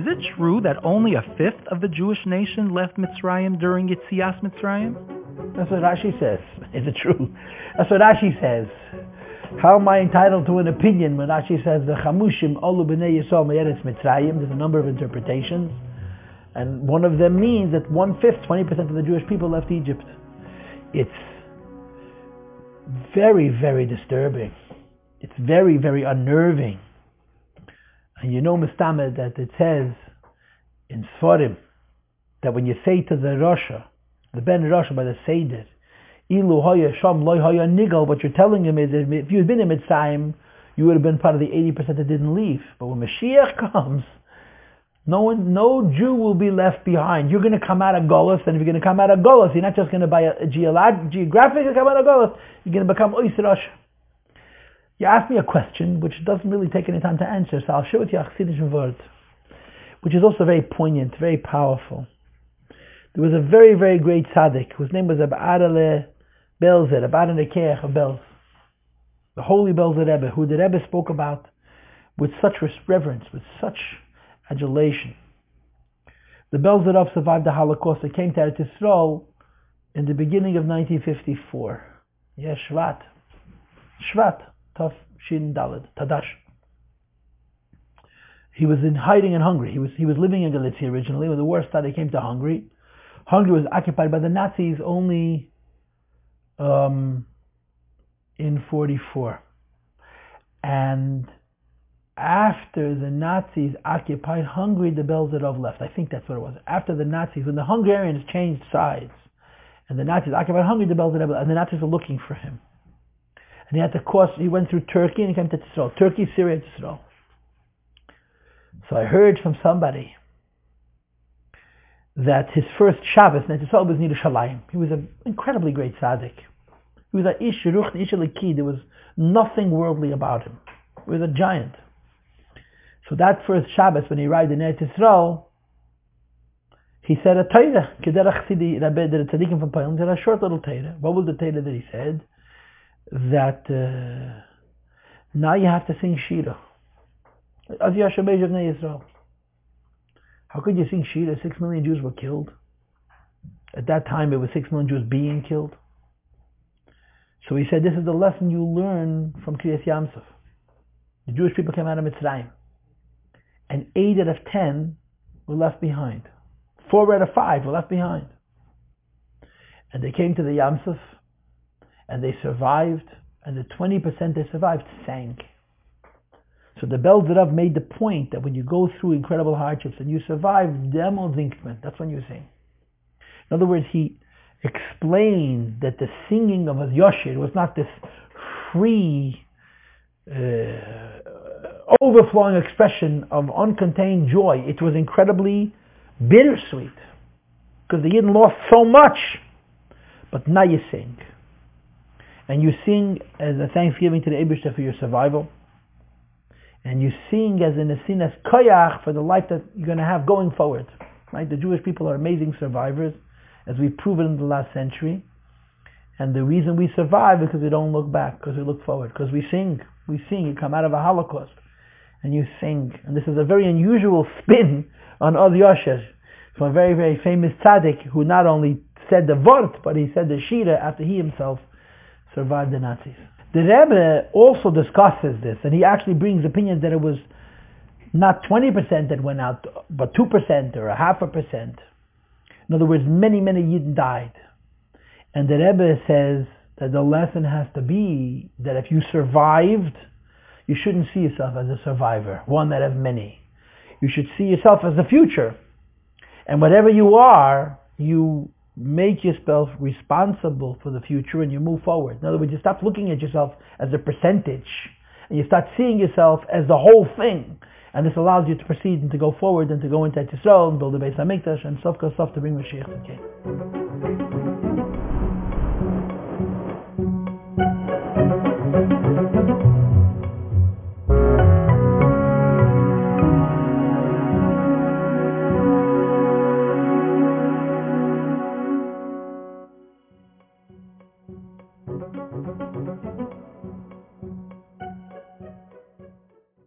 Is it true that only a fifth of the Jewish nation left Mitzrayim during Yitzias Mitzrayim? That's what Rashi says. Is it true? That's what Rashi says. How am I entitled to an opinion when Rashi says the Chamushim Olu B'nei Yisrael Me'eretz Mitzrayim? There's a number of interpretations. And one of them means that one-fifth, 20% of the Jewish people left Egypt. It's very, very disturbing. It's very, very unnerving. And you know, Mustamed, that it says in Sforim that when you say to the Rasha, the Ben Rasha by the Seder, Ilu hoya sham loy hoya nigal, what you're telling him is that if you had been in Mitzrayim, you would have been part of the 80% that didn't leave. But when Mashiach comes, no one, no Jew will be left behind. You're going to come out of Golos, and if you're going to come out of Golos, you're not just going to buy a, a geolog- geographically come out of Golos, you're going to become Oisrosh. You asked me a question which doesn't really take any time to answer, so I'll share with you a Chassidish word, which is also very poignant, very powerful. There was a very, very great tzaddik whose name was Abadale Belzer, Abadale Keach of Belz, the holy Belzer Rebbe, who the Rebbe spoke about with such reverence, with such adulation. The Belzerov survived the Holocaust. They came to Eretz Yisrael in the beginning of 1954. Yes, Shvat. Shvat. Shin Dalad. Tadash. He was in hiding in Hungary. He was he was living in Galicia originally. When the war started, he came to Hungary. Hungary was occupied by the Nazis only um, in 44. And after the Nazis occupied Hungary, the Belzerov left. I think that's what it was. After the Nazis, when the Hungarians changed sides, and the Nazis occupied Hungary, the Belzerov left, and the Nazis were looking for him. And he had to cross, he went through Turkey and he came to Israel. Turkey, Syria, Israel. So I heard from somebody that his first Shabbos in Israel was in Yerushalayim. He was an incredibly great tzaddik. He was a ish, ruch, ish There was nothing worldly about him. He was a giant. So that first Shabbos, when he arrived in Eretz he said a Torah, Kederach Sidi Rabbi, the tzaddikim from Poland, said a short little Torah. What was the Torah that he said? That uh, now you have to sing Shira. As Yashabej of Yisrael. How could you sing Shira? Six million Jews were killed. At that time, it was six million Jews being killed. So he said, this is the lesson you learn from Kriyas Yamsuf. The Jewish people came out of Mitzrayim and eight out of ten were left behind. Four out of five were left behind. And they came to the Yamsuf, and they survived, and the 20% they survived sank. So the Belzerav made the point that when you go through incredible hardships and you survive, demo zinkment, that's when you sing. In other words, he explained that the singing of Yoshir was not this free uh, overflowing expression of uncontained joy. It was incredibly bittersweet because the Yidden lost so much. But now you sing. And you sing as a thanksgiving to the Abishta for your survival. And you sing as in a sin koyach for the life that you're going to have going forward. Right? The Jewish people are amazing survivors, as we've proven in the last century. And the reason we survive is because we don't look back, because we look forward, because we sing. We sing. You come out of a Holocaust and you sing. And this is a very unusual spin on Oz Yosher from a very, very famous tzaddik who not only said the Vort, but he said the Shira after he himself survived the Nazis. The Rebbe also discusses this, and he actually brings opinions that it was not 20% that went out, but 2% or a half a percent. In other words, many, many Yidden died. And the Rebbe says that the lesson has to be that if you survived, you shouldn't see yourself as a survivor, one that has many. You should see yourself as the future. And whatever you are, you make yourself responsible for the future and you move forward. In other words, you stop looking at yourself as a percentage and you start seeing yourself as the whole thing. And this allows you to proceed and to go forward and to go into Yisrael and build a Beis Hamikdash and stuff, stuff to bring Mashiach king.